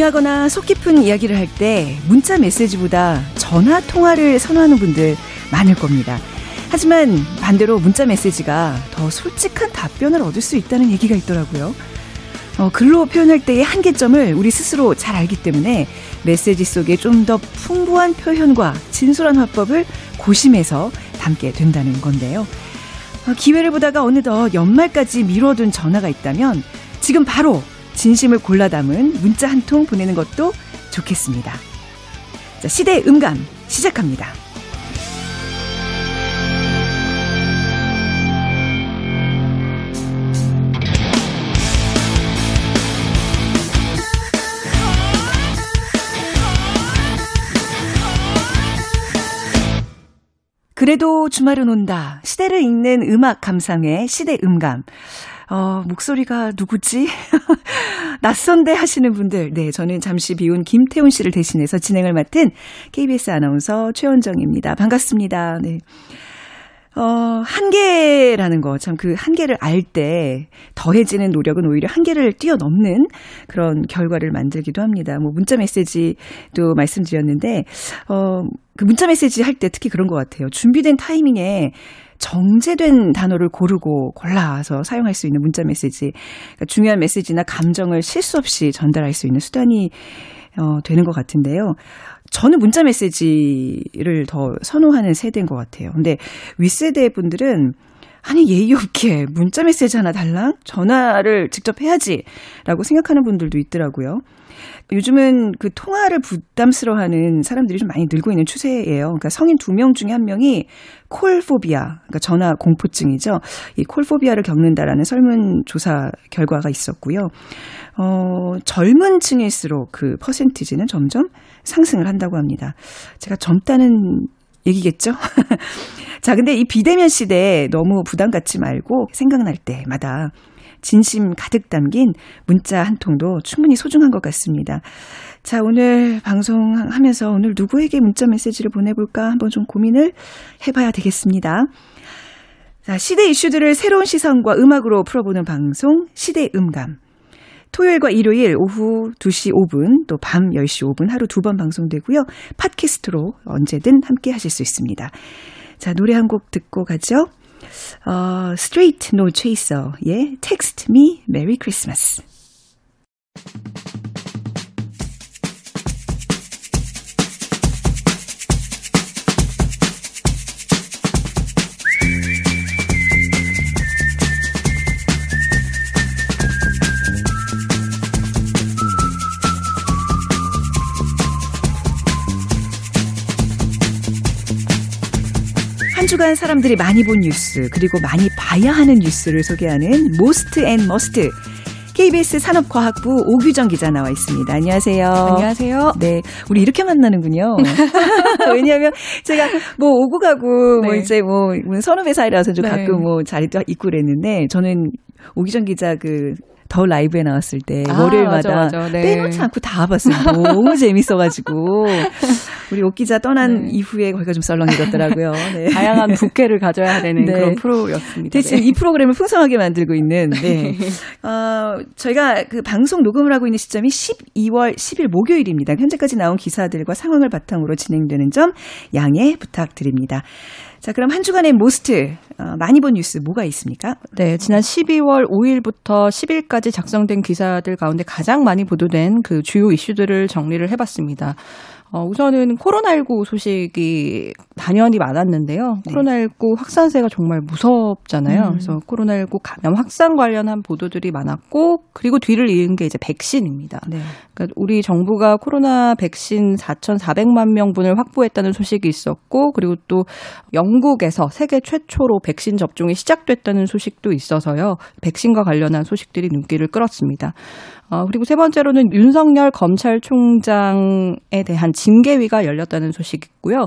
중요하거나 속 깊은 이야기를 할 때 문자 메시지보다 전화 통화를 선호하는 분들 많을 겁니다. 하지만 반대로 문자 메시지가 더 솔직한 답변을 얻을 수 있다는 얘기가 있더라고요. 어, 글로 표현할 때의 한계점을 우리 스스로 잘 알기 때문에 메시지 속에 좀 더 풍부한 표현과 진솔한 화법을 고심해서 담게 된다는 건데요. 어, 기회를 보다가 어느덧 연말까지 미뤄둔 전화가 있다면 지금 바로 진심을 골라 담은 문자 한 통 보내는 것도 좋겠습니다. 자, 시대 음감 시작합니다. 그래도 주말은 온다. 시대를 읽는 음악 감상의 시대 음감. 어, 목소리가 누구지? 낯선데 하시는 분들. 네, 저는 잠시 비운 김태훈 씨를 대신해서 진행을 맡은 KBS 아나운서 최원정입니다. 반갑습니다. 네. 어, 한계라는 거, 참 그 한계를 알 때 더해지는 노력은 오히려 한계를 뛰어넘는 그런 결과를 만들기도 합니다. 뭐 문자 메시지도 말씀드렸는데, 어, 그 문자 메시지 할 때 특히 그런 것 같아요. 준비된 타이밍에 정제된 단어를 고르고 골라서 사용할 수 있는 문자 메시지. 그러니까 중요한 메시지나 감정을 실수 없이 전달할 수 있는 수단이 어, 되는 것 같은데요. 저는 문자 메시지를 더 선호하는 세대인 것 같아요. 근데 윗세대 분들은 아니 예의 없게 문자 메시지 하나 달랑 전화를 직접 해야지 라고 생각하는 분들도 있더라고요. 요즘은 그 통화를 부담스러워하는 사람들이 좀 많이 늘고 있는 추세예요. 그러니까 성인 두 명 중에 한 명이 콜포비아, 그러니까 전화 공포증이죠. 이 콜포비아를 겪는다라는 설문 조사 결과가 있었고요. 어, 젊은 층일수록 그 퍼센티지는 점점 상승을 한다고 합니다. 제가 젊다는 얘기겠죠? 자, 근데 이 비대면 시대에 너무 부담 갖지 말고 생각날 때마다 진심 가득 담긴 문자 한 통도 충분히 소중한 것 같습니다. 자, 오늘 방송하면서 오늘 누구에게 문자 메시지를 보내볼까 한번 좀 고민을 해봐야 되겠습니다. 자, 시대 이슈들을 새로운 시선과 음악으로 풀어보는 방송, 시대 음감. 토요일과 일요일 오후 2시 5분 또 밤 10시 5분 하루 두 번 방송되고요. 팟캐스트로 언제든 함께 하실 수 있습니다. 자, 노래 한 곡 듣고 가죠. 어, Straight No Chaser의 Text Me Merry Christmas. 주간 사람들이 많이 본 뉴스 그리고 많이 봐야 하는 뉴스를 소개하는 Most and Must KBS 산업과학부 오규정 기자 나와 있습니다. 안녕하세요. 안녕하세요. 네, 우리 이렇게 만나는군요. 왜냐하면 제가 뭐 오고 가고 뭐 네. 뭐 이제 뭐 선후배 사이라서 좀 네. 가끔 뭐 자리도 있고 그랬는데 저는 오기정 기자 그 The Live에 나왔을 때 아, 월요일마다 맞아, 맞아. 네. 빼놓지 않고 다 봤어요. 너무 재밌어가지고 우리 옥 기자 떠난 네. 이후에 거기가 좀 썰렁해졌더라고요. 네. 다양한 부캐를 가져야 되는 네. 그런 프로였습니다. 대신 네. 이 프로그램을 풍성하게 만들고 있는 네. 어, 저희가 그 방송 녹음을 하고 있는 시점이 12월 10일 목요일입니다. 현재까지 나온 기사들과 상황을 바탕으로 진행되는 점 양해 부탁드립니다. 자, 그럼 한 주간의 모스트 어, 많이 본 뉴스 뭐가 있습니까? 네, 지난 12월 5일부터 10일까지 작성된 기사들 가운데 가장 많이 보도된 그 주요 이슈들을 정리를 해봤습니다. 어, 우선은 코로나19 소식이 단연히 많았는데요. 네. 코로나19 확산세가 정말 무섭잖아요. 음. 그래서 코로나19 감염 확산 관련한 보도들이 많았고, 그리고 뒤를 이은 게 이제 백신입니다. 네. 그러니까 우리 정부가 코로나 백신 4,400만 명분을 확보했다는 소식이 있었고, 그리고 또 영국에서 세계 최초로 백신 접종이 시작됐다는 소식도 있어서요. 백신과 관련한 소식들이 눈길을 끌었습니다. 어, 그리고 세 번째로는 윤석열 검찰총장에 대한 징계위가 열렸다는 소식 이 있고요.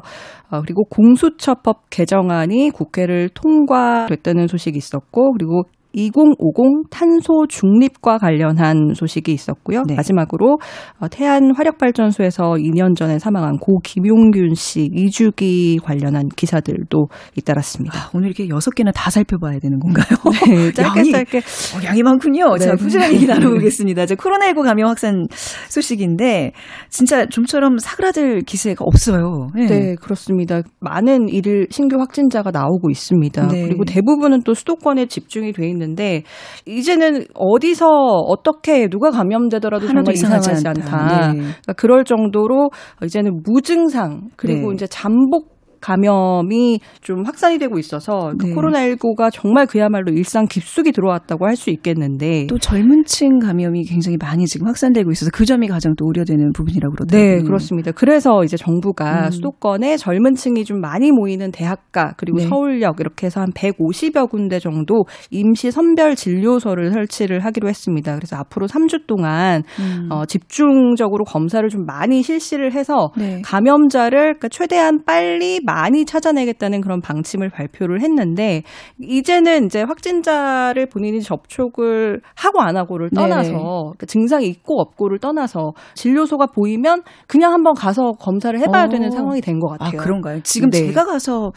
어, 그리고 공수처법 개정안이 국회를 통과됐다는 소식이 있었고, 그리고 2050 탄소 중립과 관련한 소식이 있었고요. 네. 마지막으로 어, 태안 화력발전소에서 2년 전에 사망한 고 김용균 씨 2주기 관련한 기사들도 잇따랐습니다. 아, 오늘 이렇게 6개나 다 살펴봐야 되는 건가요? 네, 짧게 양이, 짧게. 어, 양이 많군요. 네. 자, 꾸준히 얘기 나눠보겠습니다. 이제 코로나19 감염 확산 소식인데 진짜 좀처럼 사그라들 기세가 없어요. 네. 네, 그렇습니다. 많은 일을 신규 확진자가 나오고 있습니다. 네. 그리고 대부분은 또 수도권에 집중이 돼 있는 데 이제는 어디서 어떻게 누가 감염되더라도 정말 이상하지 않다. 않다. 네. 그러니까 그럴 정도로 이제는 무증상 그리고 네. 이제 잠복 감염이 좀 확산이 되고 있어서 그 네. 코로나19가 정말 그야말로 일상 깊숙이 들어왔다고 할 수 있겠는데 또 젊은 층 감염이 굉장히 많이 지금 확산되고 있어서 그 점이 가장 또 우려되는 부분이라고 그러더라고요. 네, 그렇습니다. 그래서 이제 정부가 음. 수도권에 젊은 층이 좀 많이 모이는 대학가 그리고 네. 서울역 이렇게 해서 한 150여 군데 정도 임시 선별 진료소를 설치를 하기로 했습니다. 그래서 앞으로 3주 동안 음. 어, 집중적으로 검사를 좀 많이 실시를 해서 네. 감염자를 그러니까 최대한 빨리 많이 찾아내겠다는 그런 방침을 발표를 했는데 이제는 이제 확진자를 본인이 접촉을 하고 안 하고를 떠나서 그러니까 증상이 있고 없고를 떠나서 진료소가 보이면 그냥 한번 가서 검사를 해봐야 어. 되는 상황이 된 것 같아요. 아, 그런가요? 지금 네. 제가 가서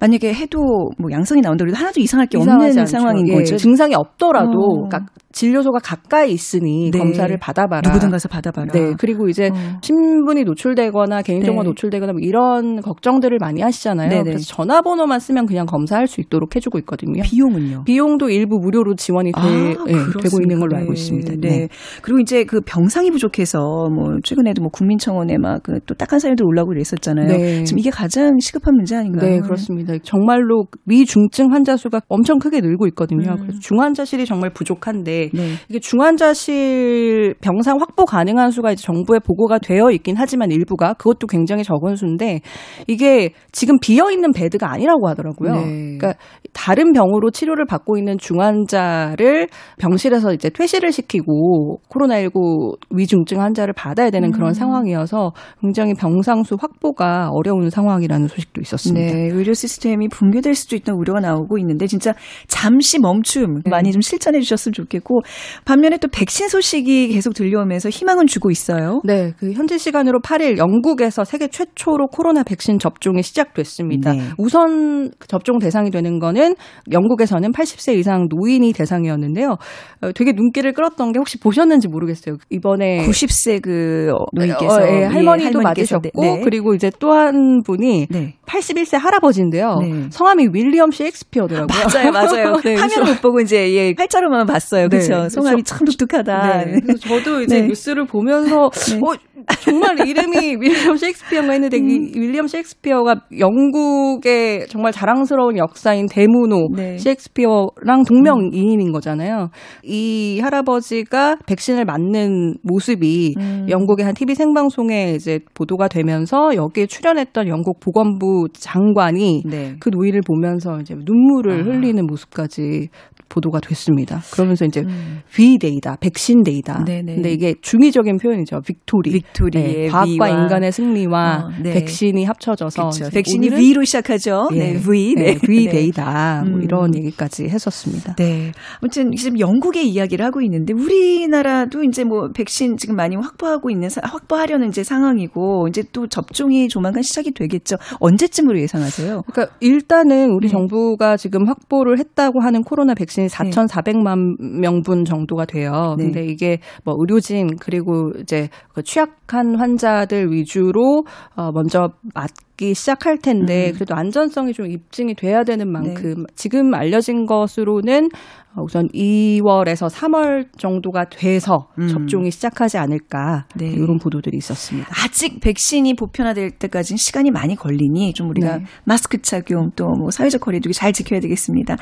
만약에 해도 뭐 양성이 나온다 그래도 하나도 이상할 게 없는 상황인 예, 거죠. 증상이 없더라도 어. 그러니까 진료소가 가까이 있으니 네. 검사를 받아봐라. 누구든 가서 받아봐라. 네. 그리고 이제 어. 신분이 노출되거나 개인정보 네. 노출되거나 뭐 이런 걱정들을 많이 하시잖아요. 네네. 그래서 전화번호만 쓰면 그냥 검사할 수 있도록 해주고 있거든요. 비용은요? 비용도 일부 무료로 지원이 돼, 아, 네, 되고 있는 걸로 알고 있습니다. 네. 네. 그리고 이제 그 병상이 부족해서 뭐 최근에도 뭐 국민청원에 막그또 딱한 사연도 올라오고 그랬었잖아요. 네. 지금 이게 가장 시급한 문제 아닌가요? 네, 그렇습니다. 정말로 미중증 환자 수가 엄청 크게 늘고 있거든요. 음. 그래서 중환자실이 정말 부족한데 네. 이게 중환자실 병상 확보 가능한 수가 이제 정부에 보고가 되어 있긴 하지만 일부가 그것도 굉장히 적은 수인데 이게 지금 비어 있는 베드가 아니라고 하더라고요. 네. 그러니까 다른 병으로 치료를 받고 있는 중환자를 병실에서 이제 퇴실을 시키고 코로나19 위중증 환자를 받아야 되는 음. 그런 상황이어서 굉장히 병상수 확보가 어려운 상황이라는 소식도 있었습니다. 네, 의료 시스템이 붕괴될 수도 있다는 우려가 나오고 있는데 진짜 잠시 멈춤 네. 많이 좀 실천해 주셨으면 좋겠고 반면에 또 백신 소식이 계속 들려오면서 희망은 주고 있어요. 네, 그 현지 시간으로 8일 영국에서 세계 최초로 코로나 백신 접종이 시작됐습니다. 네. 우선 접종 대상이 되는 거는 영국에서는 80세 이상 노인이 대상이었는데요. 어, 되게 눈길을 끌었던 게 혹시 보셨는지 모르겠어요. 이번에 90세 그 노인께서 어, 예, 할머니도 예, 맞으셨고 네. 그리고 이제 또 한 분이 네. 81세 할아버지인데요. 네. 성함이 윌리엄 셰익스피어더라고요. 맞아요, 맞아요. 네, 화면 못 보고 이제 예, 팔자로만 봤어요. 그렇죠. 성함이 참 독특하다. 네. 저도 이제 네. 뉴스를 보면서 네. 어, 정말 이름이 윌리엄 셰익스피어가 했는데 음. 이 윌리엄 셰익스피어가 영국의 정말 자랑스러운 역사인 대문 호 네. 셰익스피어랑 동명이인인 거잖아요. 이 할아버지가 백신을 맞는 모습이 음. 영국의 한 TV 생방송에 이제 보도가 되면서 여기에 출연했던 영국 보건부 장관이 네. 그 노인을 보면서 이제 눈물을 아. 흘리는 모습까지 보도가 됐습니다. 그러면서 이제 음. V-Day다, 백신 Day다. 네네. 근데 이게 중의적인 표현이죠. Victory. Victory. 네, 과학과 위와. 인간의 승리와 어, 네. 백신이 합쳐져서 백신의 V로 시작하죠. 네, 네 위. 네, 위데이다. 네. 뭐 음. 이런 얘기까지 했었습니다. 네. 아무튼 지금 영국의 이야기를 하고 있는데 우리나라도 이제 뭐 백신 지금 많이 확보하고 있는 확보하려는 이제 상황이고 이제 또 접종이 조만간 시작이 되겠죠. 언제쯤으로 예상하세요? 그러니까 일단은 우리 네. 정부가 지금 확보를 했다고 하는 코로나 백신이 4,400만 명분 정도가 돼요. 네. 근데 이게 뭐 의료진 그리고 이제 그 취약한 환자들 위주로 어 먼저 맞기 시작할 텐데 음. 그래도 안전성이 좀 입증이 돼야 되는 만큼 네. 지금 알려진 것으로는 어, 우선 2월에서 3월 정도가 돼서 음. 접종이 시작하지 않을까 네. 이런 보도들이 있었습니다. 아직 백신이 보편화될 때까지는 시간이 많이 걸리니 좀 우리가 네. 마스크 착용 또 뭐 사회적 거리두기 잘 지켜야 되겠습니다.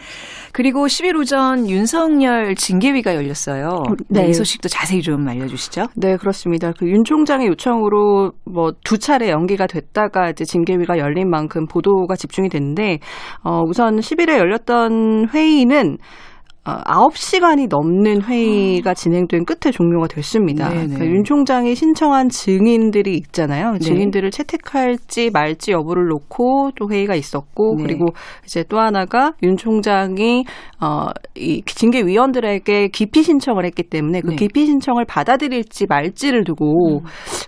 그리고 10일 오전 윤석열 징계위가 열렸어요. 네. 이 소식도 자세히 좀 알려주시죠. 네 그렇습니다. 그 윤 총장의 요청으로 뭐 두 차례 연기가 됐다가 이제 징 계위가 열린 만큼 보도가 집중이 됐는데 어, 우선 10일에 열렸던 회의는 어, 9시간이 넘는 회의가 진행된 끝에 종료가 됐습니다. 그러니까 윤 총장이 신청한 증인들이 있잖아요. 네. 증인들을 채택할지 말지 여부를 놓고 또 회의가 있었고 네. 그리고 이제 또 하나가 윤 총장이 어, 이 징계위원들에게 기피 신청을 했기 때문에 그 네. 기피 신청을 받아들일지 말지를 두고 음.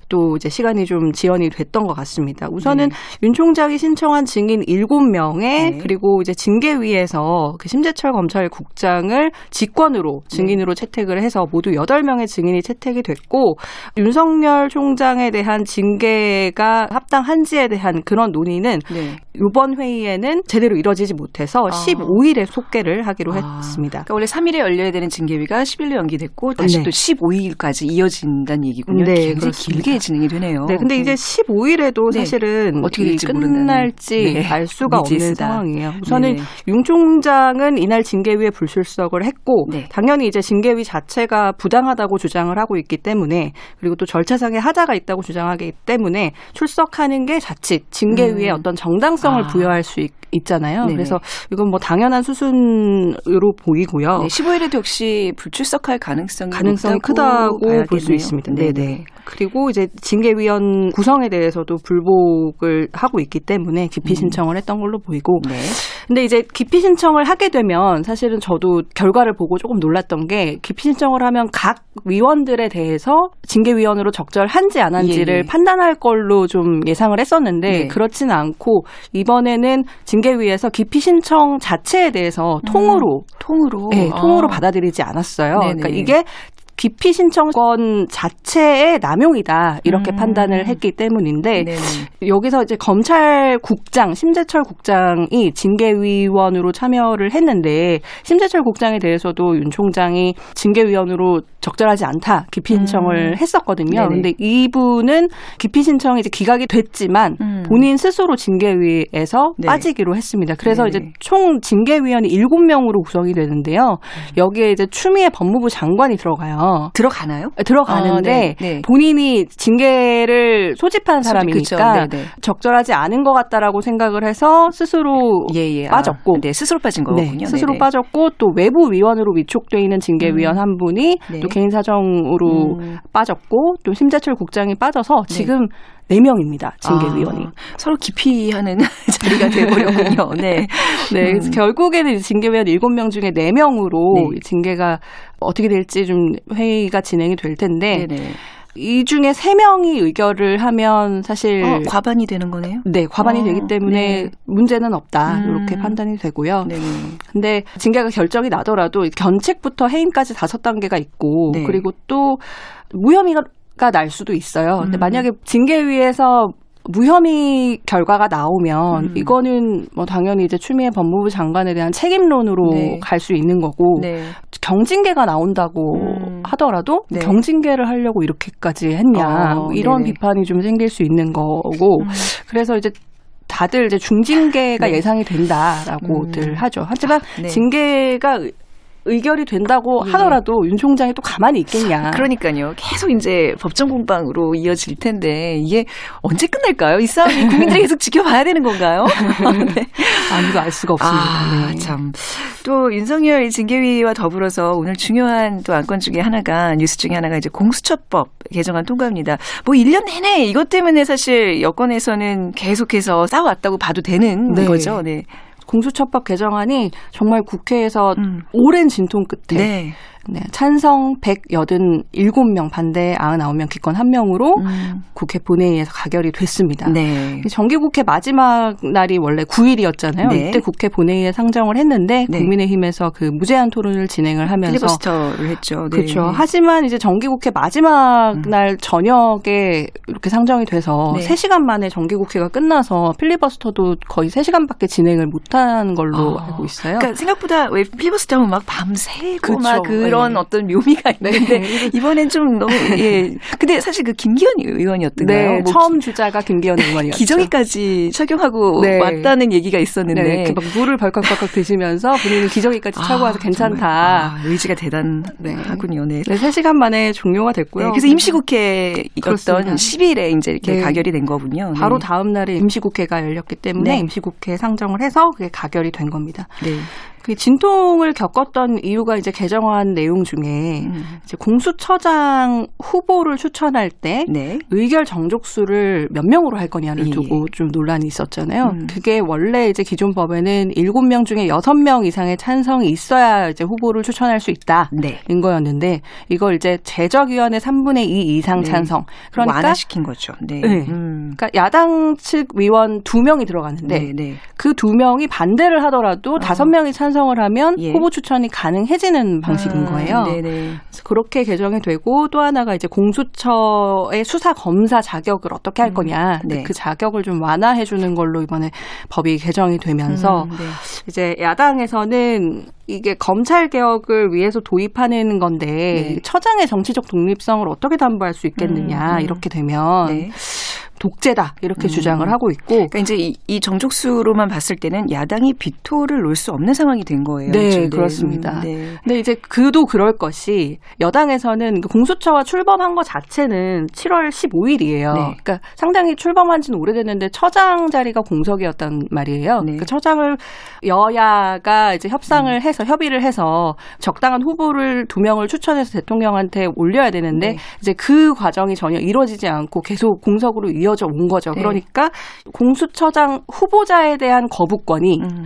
또 이제 시간이 좀 지연이 됐던 것 같습니다. 우선은 네. 윤 총장이 신청한 증인 7명에 그리고 이제 징계위에서 그 심재철 검찰국장 증인을 직권으로 증인으로 채택을 해서 모두 8명의 증인이 채택이 됐고 윤석열 총장에 대한 징계가 합당한지에 대한 그런 논의는 네. 이번 회의에는 제대로 이뤄지지 못해서 아. 15일에 속개를 하기로 아. 했습니다. 그러니까 원래 3일에 열려야 되는 징계위가 10일로 연기됐고 다시 네. 또 15일까지 이어진다는 얘기군요. 네, 굉장히 그렇습니다. 길게 진행이 되네요. 네, 근데 이제 15일에도 사실은 어떻게 될지 끝날지 네. 알 수가 없는 상황이에요. 우선은 윤 총장은 이날 징계위에 불출 출석을 했고 네. 당연히 이제 징계위 자체가 부당하다고 주장을 하고 있기 때문에 그리고 또 절차상의 하자가 있다고 주장하기 때문에 출석하는 게 자칫 징계위에 음. 어떤 정당성을 아. 부여할 수 있, 잖아요 그래서 이건 뭐 당연한 수순으로 보이고요. 네, 15일에도 역시 불출석할 가능성이 가능성이 크다고 볼 수 있습니다. 네, 네. 그리고 이제 징계위원 구성에 대해서도 불복을 하고 있기 때문에 기피 음. 신청을 했던 걸로 보이고. 네. 근데 이제 기피 신청을 하게 되면 사실은 저도 결과를 보고 조금 놀랐던 게 기피 신청을 하면 각 위원들에 대해서 징계위원으로 적절한지 안 한지를 예, 예. 판단할 걸로 좀 예상을 했었는데 네. 그렇지는 않고 이번에는 징 계위에서 기피 신청 자체에 대해서 통으로 음, 통으로 네, 통으로 아. 받아들이지 않았어요. 네네. 그러니까 이게 기피 신청권 자체의 남용이다 이렇게 음. 판단을 했기 때문인데 네네. 여기서 이제 검찰국장 심재철 국장이 징계위원으로 참여를 했는데 심재철 국장에 대해서도 윤 총장이 징계위원으로 적절하지 않다 기피 신청을 음. 했었거든요. 네네. 근데 이분은 기피 신청이 이제 기각이 됐지만 음. 본인 스스로 징계위에서 네. 빠지기로 했습니다. 그래서 네네. 이제 총 징계위원이 7명으로 구성이 되는데요. 음. 여기에 이제 추미애 법무부 장관이 들어가요. 들어가나요? 네, 들어가는데 아, 네. 네. 본인이 징계를 소집한 사람이니까 적절하지 않은 것 같다라고 생각을 해서 스스로 예, 예. 아, 빠졌고 아, 네, 스스로 빠진 거군요. 스스로 빠졌고 또 외부 위원으로 위촉돼 있는 징계위원 음. 한 분이 또 개인 사정으로 음. 빠졌고 또 심재철 국장이 빠져서 네. 지금 네. 4명입니다. 징계위원이. 아, 서로 기피하는 자리가 돼버렸군요. 네. 네. 그래서 음. 결국에는 징계위원 7명 중에 4명으로 네. 징계가 어떻게 될지 좀 회의가 진행이 될 텐데. 네네. 이 중에 세 명이 의결을 하면 사실 어, 과반이 되는 거네요. 네, 과반이 어, 되기 때문에 네. 문제는 없다 음. 이렇게 판단이 되고요. 네. 근데 징계가 결정이 나더라도 견책부터 해임까지 다섯 단계가 있고 네. 그리고 또 무혐의가 날 수도 있어요. 근데 음. 만약에 징계위에서 무혐의 결과가 나오면 음. 이거는 뭐 당연히 이제 추미애 법무부 장관에 대한 책임론으로 네. 갈수 있는 거고 네. 경징계가 나온다고 음. 하더라도 네. 경징계를 하려고 이렇게까지 했냐 어, 이런 네네. 비판이 좀 생길 수 있는 거고 음. 그래서 이제 다들 이제 중징계가 네. 예상이 된다라고들 음. 하죠. 하지만 아, 네. 징계가 의결이 된다고 예. 하더라도 윤 총장이 또 가만히 있겠냐. 그러니까요. 계속 이제 법정 공방으로 이어질 텐데 이게 언제 끝날까요? 이 싸움이 국민들이 계속 지켜봐야 되는 건가요? 네. 아무도 알 수가 없습니다. 아, 네. 참. 또 윤석열 징계위와 더불어서 오늘 중요한 또 안건 중에 하나가 뉴스 중에 하나가 이제 공수처법 개정안 통과입니다. 뭐 1년 내내 이것 때문에 사실 여권에서는 계속해서 싸워왔다고 봐도 되는 네. 거죠. 네. 공수처법 개정안이 정말 국회에서 음. 오랜 진통 끝에 네. 네, 찬성 187명, 반대 99명, 기권 1명으로 음. 국회 본회의에서 가결이 됐습니다. 네. 정기국회 마지막 날이 원래 9일이었잖아요. 네. 이때 국회 본회의에 상정을 했는데 네. 국민의힘에서 그 무제한 토론을 진행을 하면서 필리버스터를 했죠. 네. 그렇죠. 하지만 이제 정기국회 마지막 음. 날 저녁에 이렇게 상정이 돼서 네. 3시간 만에 정기국회가 끝나서 필리버스터도 거의 3시간밖에 진행을 못한 걸로 아. 알고 있어요. 그러니까 생각보다 왜 필리버스터 하면 막 밤새고 그렇죠. 막 그 그런 네. 어떤 묘미가 네. 있는데 네. 이번엔 좀 너무 예. 근데 사실 그 김기현 의원이었던가요? 네, 뭐 처음 주자가 김기현 의원이었죠. 기저귀까지 착용하고 네. 왔다는 얘기가 있었는데 네, 막 물을 벌컥벌컥 드시면서 본인은 기저귀까지 차고 아, 와서 괜찮다. 아, 의지가 대단하군요. 네. 네. 3시간 만에 종료가 됐고요. 그래서 임시국회였던 10일에 이제 이렇게 가결이 된 거군요. 바로 다음 날에 임시국회가 열렸기 때문에 임시국회 상정을 해서 그게 가결이 된 겁니다. 네. 그 진통을 겪었던 이유가 이제 개정안 내용 중에 음. 이제 공수처장 후보를 추천할 때 네. 의결 정족수를 몇 명으로 할 거냐를 예. 두고 좀 논란이 있었잖아요. 음. 그게 원래 이제 기존 법에는 7명 중에 6명 이상의 찬성이 있어야 이제 후보를 추천할 수 있다인 네. 거였는데 이걸 이제 제적위원회 3분의 2 이상 네. 찬성. 그러니까 완화시킨 거죠. 네. 네. 음. 그러니까 야당 측 위원 2명이 들어갔는데 네, 네. 그 2명이 반대를 하더라도 어. 5명이 찬성 을 하면 예. 후보 추천이 가능해지는 방식인 아, 거예요. 네네. 그래서 그렇게 개정이 되고 또 하나가 이제 공수처의 수사 검사 자격을 어떻게 할 음, 거냐. 네. 그 자격을 좀 완화해 주는 걸로 이번에 법이 개정이 되면서 음, 네. 이제 야당에서는 이게 검찰 개혁을 위해서 도입하는 건데 네. 처장의 정치적 독립성을 어떻게 담보할 수 있겠느냐 음, 음. 이렇게 되면 네. 독재다 이렇게 음. 주장을 하고 있고 그러니까 이제 이, 이, 정족수로만 봤을 때는 야당이 비토를 놓을 수 없는 상황이 된 거예요. 네, 지금. 그렇습니다. 음, 네. 근데 이제 그도 그럴 것이 여당에서는 그 공수처가 출범한 것 자체는 7월 15일이에요. 네. 그러니까 상당히 출범한 지는 오래됐는데 처장 자리가 공석이었단 말이에요. 네. 그 처장을 여야가 이제 협상을 음. 해서 협의를 해서 적당한 후보를 두 명을 추천해서 대통령한테 올려야 되는데 네. 이제 그 과정이 전혀 이루어지지 않고 계속 공석으로 이어 이어져 온 거죠. 네. 그러니까 공수처장 후보자에 대한 거부권이 음.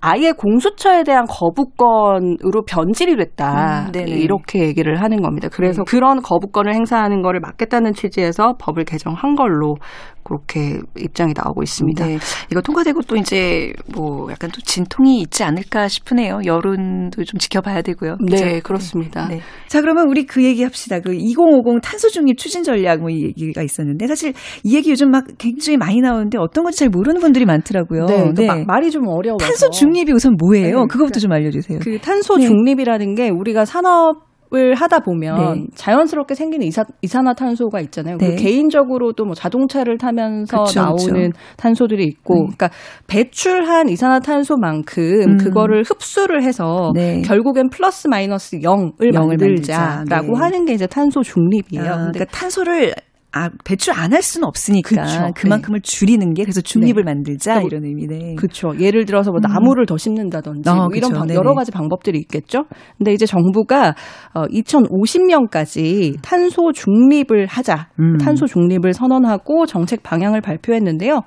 아예 공수처에 대한 거부권으로 변질이 됐다. 음, 이렇게 얘기를 하는 겁니다. 그래서 네. 그런 거부권을 행사하는 거를 막겠다는 취지에서 법을 개정한 걸로 그렇게 입장이 나오고 있습니다. 네. 이거 통과되고 또 이제 뭐 약간 또 진통이 있지 않을까 싶으네요. 여론도 좀 지켜봐야 되고요. 그렇죠? 네, 그렇습니다. 네. 자, 그러면 우리 그 얘기 합시다. 그 2050 탄소 중립 추진 전략 뭐 얘기가 있었는데 사실 이 얘기 요즘 막 굉장히 많이 나오는데 어떤 건지 잘 모르는 분들이 많더라고요. 네, 네. 마, 말이 좀 어려워요. 탄소 중 립이 우선 뭐예요? 네, 그거부터 그러니까 좀 알려주세요. 그 탄소 네. 중립이라는 게 우리가 산업 을 하다 보면 네. 자연스럽게 생기는 이사, 이산화탄소가 있잖아요. 네. 개인적으로도 뭐 자동차를 타면서 그쵸, 나오는 그쵸. 탄소들이 있고, 네. 그러니까 배출한 이산화탄소만큼 음. 그거를 흡수를 해서 네. 결국엔 플러스 마이너스 0을 만들자라고 네. 하는 게 이제 탄소 중립이에요. 아, 그러니까 탄소를 아, 배출 안 할 수는 없으니까 그쵸. 그만큼을 네. 줄이는 게 그래서 중립을 네. 만들자 이런 의미네. 그렇죠. 예를 들어서 뭐 음. 나무를 더 심는다든지 어, 뭐 이런 방, 여러 가지 방법들이 있겠죠. 근데 이제 정부가 어 2050년까지 탄소 중립을 하자. 음. 탄소 중립을 선언하고 정책 방향을 발표했는데요.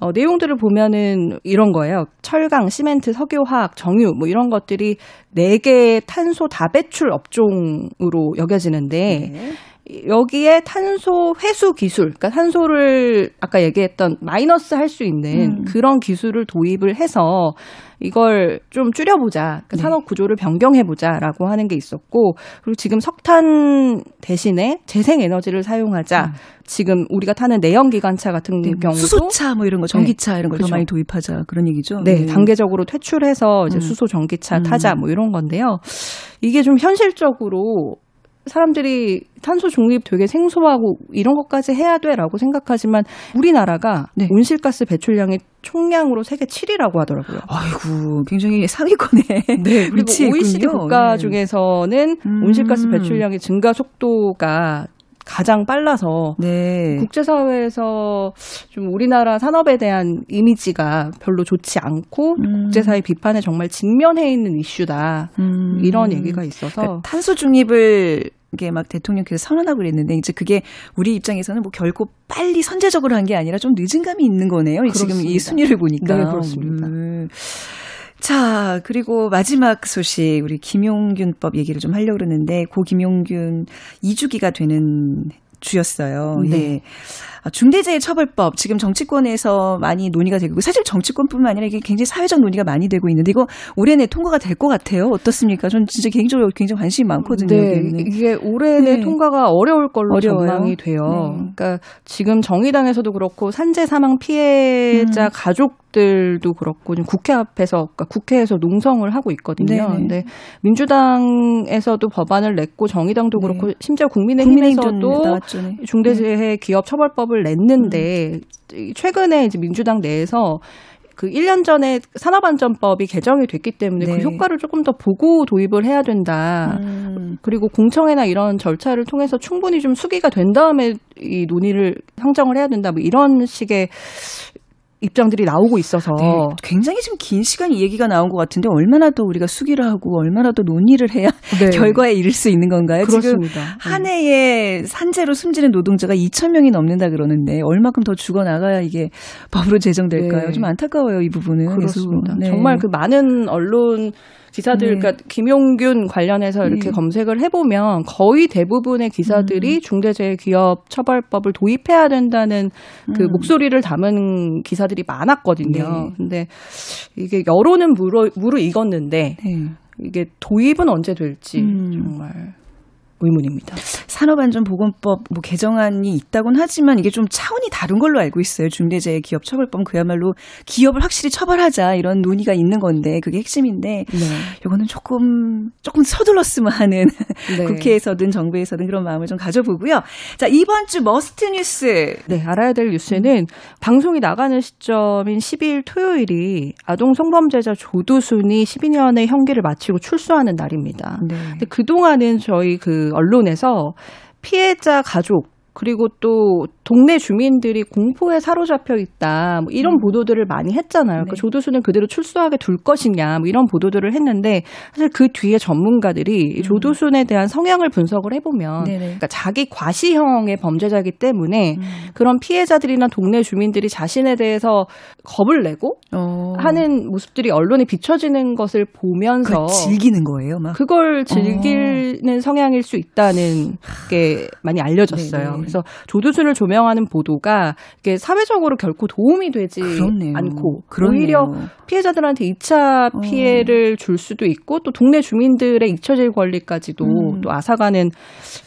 어, 내용들을 보면은 이런 거예요. 철강, 시멘트, 석유화학, 정유 뭐 이런 것들이 네 개의 탄소 다배출 업종으로 여겨지는데 네. 여기에 탄소 회수 기술, 그러니까 탄소를 아까 얘기했던 마이너스 할 수 있는 음. 그런 기술을 도입을 해서 이걸 좀 줄여보자. 그러니까 네. 산업 구조를 변경해보자라고 하는 게 있었고, 그리고 지금 석탄 대신에 재생 에너지를 사용하자. 음. 지금 우리가 타는 내연기관차 같은 네, 경우도 수소차 뭐 이런 거, 전기차 네. 이런 걸더 그렇죠. 많이 도입하자 그런 얘기죠. 네, 네. 단계적으로 퇴출해서 이제 음. 수소 전기차 음. 타자 뭐 이런 건데요. 이게 좀 현실적으로 사람들이 탄소 중립 되게 생소하고 이런 것까지 해야 돼라고 생각하지만 우리나라가 네. 온실가스 배출량이 총량으로 세계 7위라고 하더라고요. 아이고, 굉장히 상위권에 네, 그리고 OECD 국가 네. 중에서는 음. 온실가스 배출량의 증가 속도가 가장 빨라서 네. 국제사회에서 좀 우리나라 산업에 대한 이미지가 별로 좋지 않고 음. 국제사회 비판에 정말 직면해 있는 이슈다 음. 이런 얘기가 있어서 그러니까 탄소 중립을 이게 막 대통령께서 선언하고 그랬는데 이제 그게 우리 입장에서는 뭐 결코 빨리 선제적으로 한 게 아니라 좀 늦은 감이 있는 거네요. 그렇습니다. 지금 이 순위를 보니까. 네, 그렇습니다. 음. 자, 그리고 마지막 소식, 우리 김용균법 얘기를 좀 하려고 그러는데, 고 김용균 2주기가 되는 주였어요. 네. 네. 중대재해처벌법 지금 정치권에서 많이 논의가 되고 사실 정치권뿐만 아니라 이게 굉장히 사회적 논의가 많이 되고 있는데 이거 올해 내 통과가 될 것 같아요. 어떻습니까? 저는 진짜 개인적으로 굉장히 관심이 많거든요. 네. 이게 올해 내 네. 통과가 어려울 걸로 어려워요. 전망이 돼요. 네. 그러니까 지금 정의당에서도 그렇고 산재 사망 피해자 음. 가족들도 그렇고 지금 국회 앞에서 그러니까 국회에서 농성을 하고 있거든요. 네네. 근데 민주당에서도 법안을 냈고 정의당도 네. 그렇고 심지어 국민의힘에서도 중대재해 기업 처벌법 방법을 냈는데 음. 최근에 이제 민주당 내에서 그 1년 전에 산업안전법이 개정이 됐기 때문에 그 네. 그 효과를 조금 더 보고 도입을 해야 된다. 음. 그리고 공청회나 이런 절차를 통해서 충분히 좀 수기가 된 다음에 이 논의를 상정을 해야 된다. 뭐 이런 식의 입장들이 나오고 있어서 네, 굉장히 좀긴 시간 이 얘기가 나온 것 같은데 얼마나 더 우리가 수기를 하고 얼마나 더 논의를 해야 네. 결과에 이를 수 있는 건가요? 그렇습니다. 지금 한 해에 산재로 숨지는 노동자가 2천 명이 넘는다 그러는데 얼마큼 더 죽어 나가야 이게 법으로 제정될까요? 네. 좀 안타까워요 이 부분은. 그렇습니다. 네. 정말 그 많은 언론 기사들, 네. 그러니까 김용균 관련해서 이렇게 네. 검색을 해보면 거의 대부분의 기사들이 음. 중대재해기업 처벌법을 도입해야 된다는 그 음. 목소리를 담은 기사들이 많았거든요. 네. 근데 이게 여론은 무르, 무르익었는데 네. 이게 도입은 언제 될지 음. 정말 의문입니다. 산업안전보건법 뭐 개정안이 있다곤 하지만 이게 좀 차원이 다른 걸로 알고 있어요. 중대재해기업 처벌법 그야말로 기업을 확실히 처벌하자 이런 논의가 있는 건데 그게 핵심인데 네. 이거는 조금 조금 서둘렀으면 하는 네. 국회에서든 정부에서든 그런 마음을 좀 가져보고요. 자 이번 주 Must 뉴스. 네 알아야 될 뉴스는 방송이 나가는 시점인 12일 토요일이 아동 성범죄자 조두순이 12년의 형기를 마치고 출소하는 날입니다. 네. 근데 그 동안은 저희 그 언론에서 피해자 가족 그리고 또 동네 주민들이 공포에 사로잡혀 있다. 뭐 이런 음. 보도들을 많이 했잖아요. 네. 그 조두순을 그대로 출소하게 둘 것이냐. 뭐 이런 보도들을 했는데 사실 그 뒤에 전문가들이 음. 조두순에 대한 성향을 분석을 해보면 그러니까 자기 과시형의 범죄자이기 때문에 음. 그런 피해자들이나 동네 주민들이 자신에 대해서 겁을 내고 어. 하는 모습들이 언론에 비춰지는 것을 보면서 즐기는 거예요. 막 그걸 즐기는 어. 성향일 수 있다는 게 많이 알려졌어요. 네네. 그래서 조두순을 조명하는 보도가 이게 사회적으로 결코 도움이 되지 그렇네요. 않고 그렇네요. 오히려 피해자들한테 2차 어. 피해를 어. 줄 수도 있고 또 동네 주민들의 잊혀질 권리까지도 음. 또 앗아가는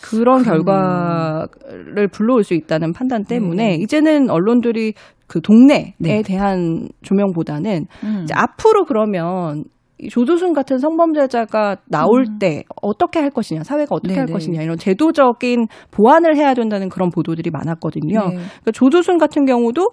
그런 그렇네요. 결과를 불러올 수 있다는 판단 때문에 네. 이제는 언론들이 그 동네에 네. 대한 조명보다는 음. 앞으로 그러면 조두순 같은 성범죄자가 나올 음. 때 어떻게 할 것이냐, 사회가 어떻게 네네. 할 것이냐 이런 제도적인 보완을 해야 된다는 그런 보도들이 많았거든요. 네. 그러니까 조두순 같은 경우도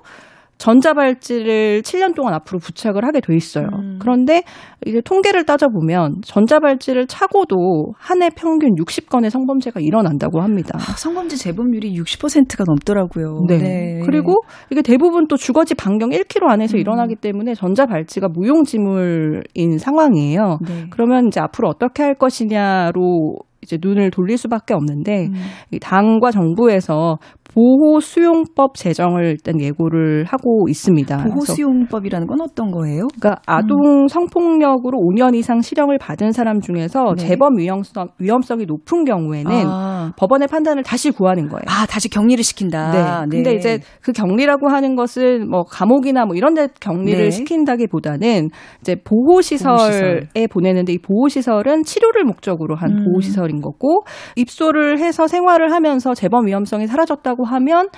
전자발찌를 7년 동안 앞으로 부착을 하게 돼 있어요. 음. 그런데 이제 통계를 따져보면 전자발찌를 차고도 한 해 평균 60건의 성범죄가 일어난다고 합니다. 아, 성범죄 재범률이 60%가 넘더라고요. 네. 네. 그리고 이게 대부분 또 주거지 반경 1km 안에서 음. 일어나기 때문에 전자발찌가 무용지물인 상황이에요. 네. 그러면 이제 앞으로 어떻게 할 것이냐로 이제 눈을 돌릴 수밖에 없는데 음. 당과 정부에서 보호 수용법 제정을 일단 예고를 하고 있습니다. 보호 수용법이라는 건 어떤 거예요? 그러니까 아동 음. 성폭력으로 5년 이상 실형을 받은 사람 중에서 네. 재범 위험성 위험성이 높은 경우에는 아. 법원의 판단을 다시 구하는 거예요. 아, 다시 격리를 시킨다. 네. 근데 네. 이제 그 격리라고 하는 것은 뭐 감옥이나 뭐 이런 데 격리를 네. 시킨다기보다는 이제 보호 시설에 보내는데 이 보호 시설은 치료를 목적으로 한 음. 보호 시설인 거고 입소를 해서 생활을 하면서 재범 위험성이 사라졌다고 한다고 하면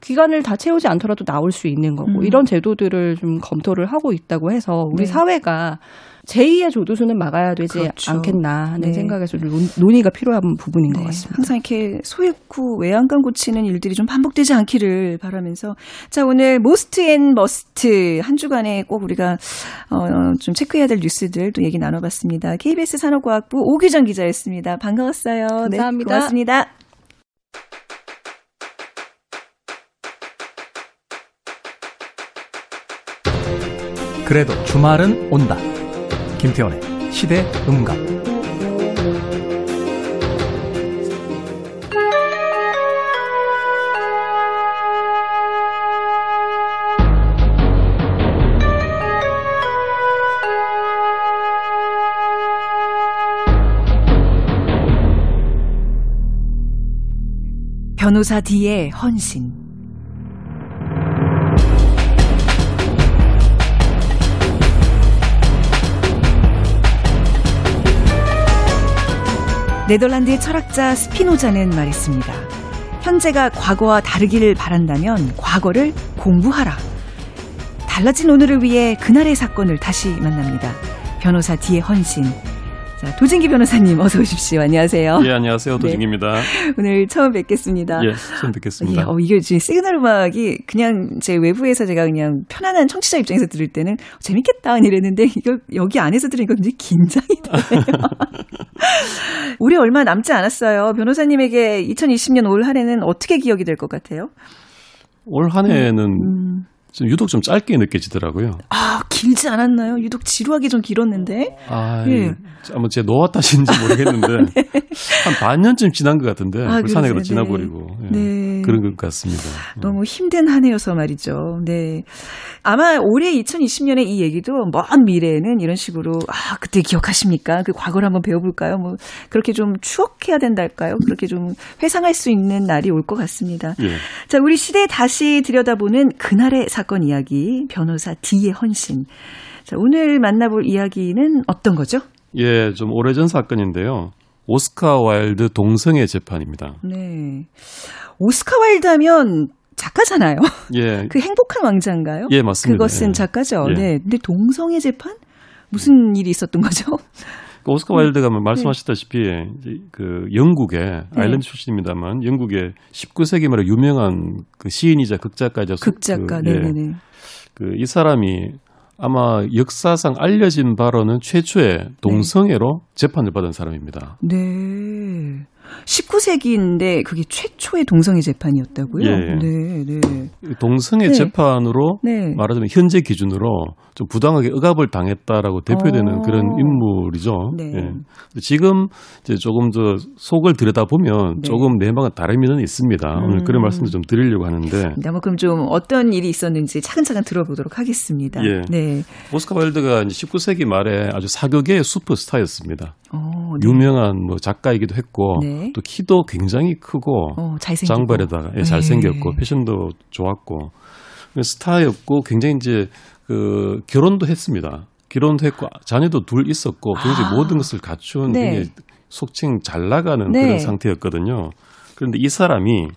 기간을 다 채우지 않더라도 나올 수 있는 거고 음. 이런 제도들을 좀 검토를 하고 있다고 해서 우리 네. 사회가 제2의 조두순은 막아야 되지 그렇죠. 않겠나 하는 네. 생각에서 논 의가 필요한 부분인 네. 것 같습니다. 항상 이렇게 소 잃고 외양간 고치는 일들이 좀 반복되지 않기를 바라면서 자 오늘 Most and Must 한 주간에 꼭 우리가 어, 좀 체크해야 될 뉴스들 또 얘기 나눠봤습니다. KBS 산업과학부 오규정 기자였습니다. 반가웠어요. 네, 감사합니다. 네, 고맙습니다. 그래도 주말은 온다. 김태원의 시대 음감. 변호사 D의 헌신. 네덜란드의 철학자 스피노자는 말했습니다. 현재가 과거와 다르기를 바란다면 과거를 공부하라. 달라진 오늘을 위해 그날의 사건을 다시 만납니다. 변호사 D의 헌신. 자, 도진기 변호사님 어서 오십시오. 안녕하세요. 예, 안녕하세요. 네. 도진기입니다. 네. 오늘 처음 뵙겠습니다. 예, 처음 뵙겠습니다. 예, 어, 이게 지금 시그널 음악이 그냥 제 외부에서 제가 그냥 편안한 청취자 입장에서 들을 때는 재밌겠다 이랬는데 이거 여기 안에서 들으니까 굉장히 긴장이 되네요. 올해 얼마 남지 않았어요. 변호사님에게 2020년 올 한해는 어떻게 기억이 될 것 같아요? 올 한해는 음. 좀 유독 좀 짧게 느껴지더라고요. 아, 길지 않았나요? 유독 지루하게 좀 길었는데. 아, 예. 아마 제 노화 탓인지 모르겠는데 네. 한 반년쯤 지난 것 같은데 아, 벌써 한 해가 지나버리고 네. 네. 그런 것 같습니다. 너무 힘든 한 해여서 말이죠. 네. 아마 올해 2020년에 이 얘기도 먼 미래에는 이런 식으로 아 그때 기억하십니까? 그 과거를 한번 배워볼까요? 뭐 그렇게 좀 추억해야 된달까요? 그렇게 좀 회상할 수 있는 날이 올 것 같습니다. 예. 자, 우리 시대 다시 들여다보는 그날의 사건 이야기 변호사 D의 헌신. 자, 오늘 만나볼 이야기는 어떤 거죠? 예, 좀 오래전 사건인데요. 오스카 와일드 동성애 재판입니다. 네. 오스카 와일드 하면 작가잖아요. 예. 그 행복한 왕자인가요? 예, 맞습니다. 그것은 예. 작가죠. 예. 네. 근데 동성애 재판? 무슨 일이 있었던 거죠? 그 오스카 와일드가 네. 말씀하셨다시피 그 영국의 네. 아일랜드 출신입니다만 영국의 19세기 말에 유명한 그 시인이자 극작가죠. 극작가, 그, 예. 네네네. 그 이 사람이 아마 역사상 알려진 바로는 최초의 동성애로 네. 재판을 받은 사람입니다. 네. 19세기인데 그게 최초의 동성애 재판이었다고요? 예. 네, 네. 동성애 네. 재판으로 네. 말하자면 현재 기준으로 좀 부당하게 억압을 당했다라고 대표되는 어. 그런 인물이죠. 네. 예. 지금 이제 조금 더 속을 들여다 보면 네. 조금 내막은 면은 있습니다. 음. 오늘 그런 말씀도 좀 드리려고 하는데. 네, 그럼 좀 어떤 일이 있었는지 차근차근 들어보도록 하겠습니다. 예. 네. 오스카 와일드가 이제 19세기 말에 아주 사교계의 슈퍼스타였습니다. 어, 네. 유명한 뭐 작가이기도 했고 네. 또 키도 굉장히 크고 어, 장발에다가 예, 잘생겼고 네. 패션도 좋았고 스타였고 굉장히 이제 그 결혼도 했습니다. 결혼도 했고 자녀도 둘 있었고 굉장히 아. 모든 것을 갖춘 네. 굉장히 속칭 잘 나가는 네. 그런 상태였거든요. 그런데 이 사람이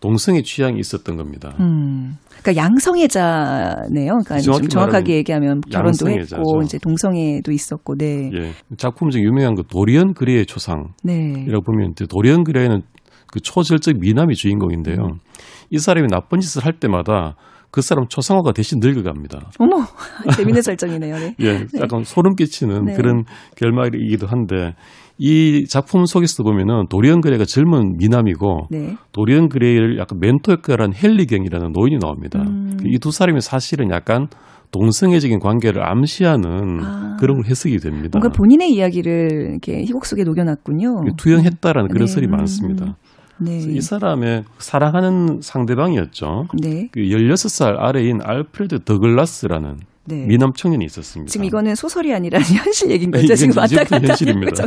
동성애 취향이 있었던 겁니다. 음. 그러니까 양성애자네요. 그러니까 좀 정확하게 얘기하면 결혼도 양성애자죠. 했고 이제 동성애도 있었고, 네. 예. 작품 중 유명한 그 도리언 그레이의 초상이라고 네. 보면 도리언 그레이는 그 초절적 미남이 주인공인데요. 음. 이 사람이 나쁜 짓을 할 때마다 그 사람 초상화가 대신 늙어갑니다. 어머, 재밌는 설정이네요. 네. 예, 네. 약간 소름 끼치는 네. 그런 결말이기도 한데 이 작품 속에서 보면은 도리언 그레이가 젊은 미남이고 네. 도리언 그레이를 약간 멘토 역할을 한 헨리경이라는 노인이 나옵니다. 음. 이두 사람이 사실은 약간 동성애적인 관계를 암시하는 아. 그런 해석이 됩니다. 뭔가 본인의 이야기를 이렇게 희곡 속에 녹여놨군요. 투영했다라는 그런 네. 설이 많습니다. 네. 이 사람의 사랑하는 상대방이었죠. 네. 그 16살 아래인 알프레드 더글라스라는 네. 미남 청년이 있었습니다. 지금 이거는 소설이 아니라 현실 얘기인 거죠. 지금 왔다 갔다 현실입니다.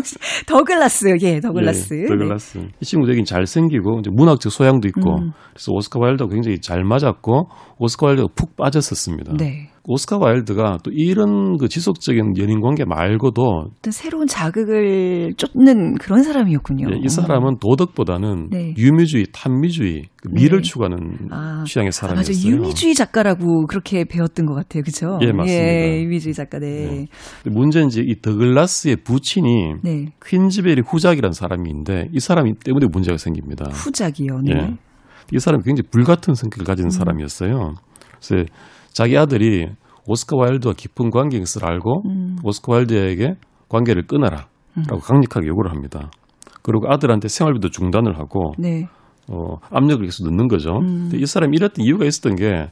더글라스, 예, 더글라스. 예, 더글라스. 네. 이 친구 되게 잘생기고 이제 문학적 소양도 있고 음. 그래서 오스카 와일드가 굉장히 잘 맞았고 오스카 와일드가 푹 빠졌었습니다. 네. 오스카 와일드가 또 이런 그 지속적인 연인 관계 말고도 새로운 자극을 쫓는 그런 사람이었군요. 네, 이 사람은 도덕보다는 네. 유미주의, 탐미주의, 그 미를 네. 추구하는 아, 취향의 사람이었어요. 맞아, 유미주의 작가라고 그렇게 배웠던 것 같아요, 그렇죠? 예, 맞습니다. 예, 유미주의 작가. 네. 네. 문제는 이제 이 더글라스의 부친이 네. 퀸즈베리 후작이라는 사람인데 이 사람이 때문에 문제가 생깁니다. 후작이요. 네. 예. 이 사람이 굉장히 불같은 성격을 가진 음. 사람이었어요. 그래서 자기 아들이 오스카 와일드와 깊은 관계인 것을 알고 음. 오스카 와일드에게 관계를 끊어라 라고 음. 강력하게 요구를 합니다. 그리고 아들한테 생활비도 중단을 하고 네. 어, 압력을 계속 넣는 거죠. 음. 이 사람이 이랬던 이유가 있었던 게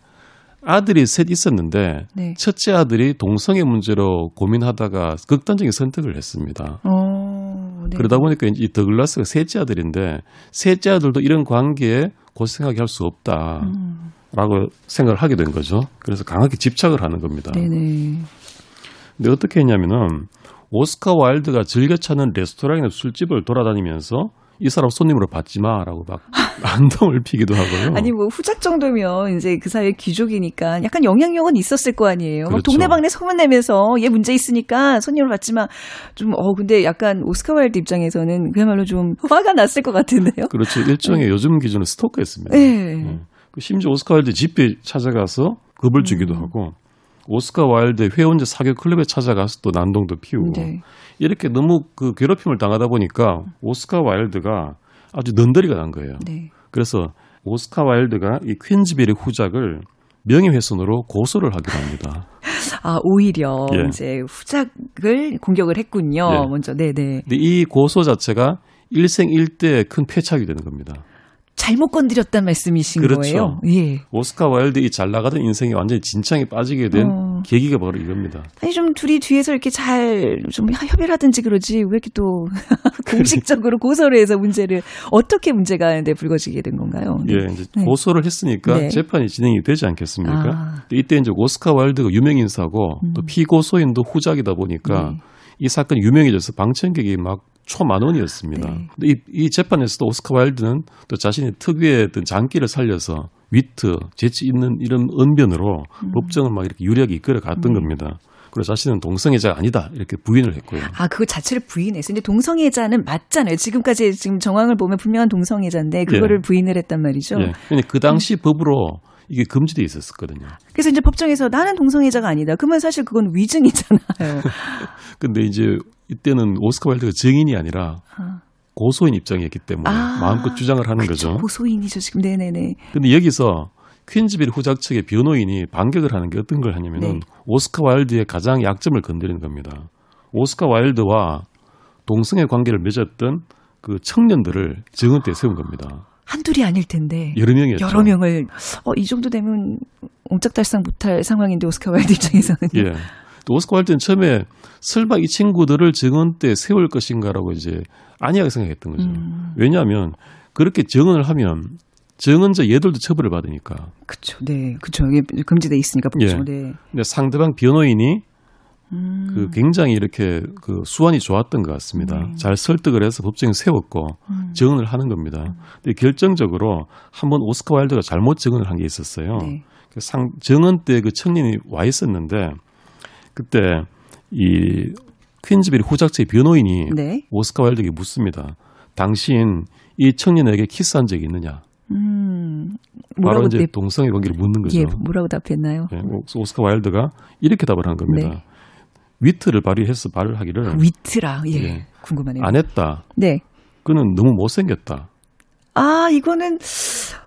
아들이 셋 있었는데 네. 첫째 아들이 동성애 문제로 고민하다가 극단적인 선택을 했습니다. 어, 네. 그러다 보니까 이 더글라스가 셋째 아들인데 셋째 아들도 이런 관계에 고생하게 할 수 없다. 음. 라고 생각을 하게 된 거죠. 그래서 강하게 집착을 하는 겁니다. 네네. 근데 어떻게 했냐면은 오스카 와일드가 즐겨 찾는 레스토랑이나 술집을 돌아다니면서 이 사람 손님으로 받지 마라고 막 난동을 피기도 하고요. 아니 뭐 후작 정도면 이제 그 사회 귀족이니까 약간 영향력은 있었을 거 아니에요. 그렇죠. 동네방네 소문 내면서 얘 문제 있으니까 손님을 받지 마. 좀 어 근데 약간 오스카 와일드 입장에서는 그야말로 좀 화가 났을 것 같은데요. 그렇죠. 일종의 네. 요즘 기준은 스토커였습니다. 네. 네. 그 심지어 오스카 와일드 집에 찾아가서 겁을 주기도 음. 하고 오스카 와일드 회원제 사교 클럽에 찾아가서 또 난동도 피우고 네. 이렇게 너무 그 괴롭힘을 당하다 보니까 오스카 와일드가 아주 넌더리가 난 거예요. 네. 그래서 오스카 와일드가 이 퀸즈비리 후작을 명예훼손으로 고소를 하기로 합니다. 아 오히려 예. 이제 후작을 공격을 했군요. 예. 먼저 네네. 근데 이 고소 자체가 일생일대의 큰 패착이 되는 겁니다. 잘못 건드렸단 말씀이신 그렇죠. 거예요. 예. 오스카 와일드 이 잘 나가던 인생이 완전히 진창에 빠지게 된 어. 계기가 바로 이겁니다. 아니 좀 둘이 뒤에서 이렇게 잘 좀 협의를 하든지 그러지 왜 이렇게 또 공식적으로 고소를 해서 문제를 어떻게 문제가 데 불거지게 된 건가요? 예, 이제 네. 고소를 했으니까 네. 재판이 진행이 되지 않겠습니까? 아. 이때 이제 오스카 와일드가 유명 인사고 또 피고소인도 후작이다 보니까 음. 네. 이 사건이 유명해져서 방청객이 막 초만 원이었습니다. 네. 근데 이, 이 재판에서도 오스카 와일드는 또 자신의 특유의 어떤 장기를 살려서 위트, 재치 있는 이런 언변으로 음. 법정을 막 이렇게 유리하게 이끌어 갔던 겁니다. 그래서 자신은 동성애자가 아니다 이렇게 부인을 했고요. 아, 그거 자체를 부인했어요. 근데 동성애자는 맞잖아요. 지금까지 지금 정황을 보면 분명한 동성애자인데 그거를 예. 부인을 했단 말이죠. 예. 근데 그 당시 법으로 이게 금지돼 있었거든요. 그래서 이제 법정에서 나는 동성애자가 아니다. 그러면 사실 그건 위증이잖아요. 근데 이제 이때는 오스카 와일드가 증인이 아니라 아. 고소인 입장이었기 때문에 아. 마음껏 주장을 하는 거죠. 고소인이죠 지금. 네네네. 근데 여기서 퀸즈베리 후작 측의 변호인이 반격을 하는 게 어떤 걸 하냐면은 네. 오스카 와일드의 가장 약점을 건드리는 겁니다. 오스카 와일드와 동성애 관계를 맺었던 그 청년들을 증언대에 세운 겁니다. 한둘이 아닐 텐데. 여러 명이었죠. 여러 명을 어, 이 정도 되면 옴짝달싹 못할 상황인데 오스카 와일드 입장에서는 예. 또 오스카 와일드는 처음에 설마 이 친구들을 증언대에 세울 것인가라고 이제 안이하게 생각했던 거죠. 음. 왜냐하면 그렇게 증언을 하면 증언자 얘들도 처벌을 받으니까. 그렇죠. 네, 그렇죠. 이게 금지돼 있으니까 법정. 예. 네. 근데 상대방 변호인이 음. 그 굉장히 이렇게 그 수완이 좋았던 것 같습니다. 네. 잘 설득을 해서 법정에 세웠고 음. 증언을 하는 겁니다. 근데 결정적으로 한 번 오스카 와일드가 잘못 증언을 한 게 있었어요. 네. 그 상, 증언 때 그 청년이 와 있었는데 그때 이 퀸즈빌 후작체의 변호인이 네. 오스카 와일드에게 묻습니다. 당신 이 청년에게 키스한 적이 있느냐? 음. 바로 이제 대, 동성애 관계를 묻는 거죠. 예, 뭐라고 답했나요? 예, 오스- 오스카 와일드가 이렇게 답을 한 겁니다. 네. 위트를 발휘해서 말을 하기를 위트라. 예. 예. 궁금하네요. 안 했다. 네. 그는 너무 못생겼다. 아, 이거는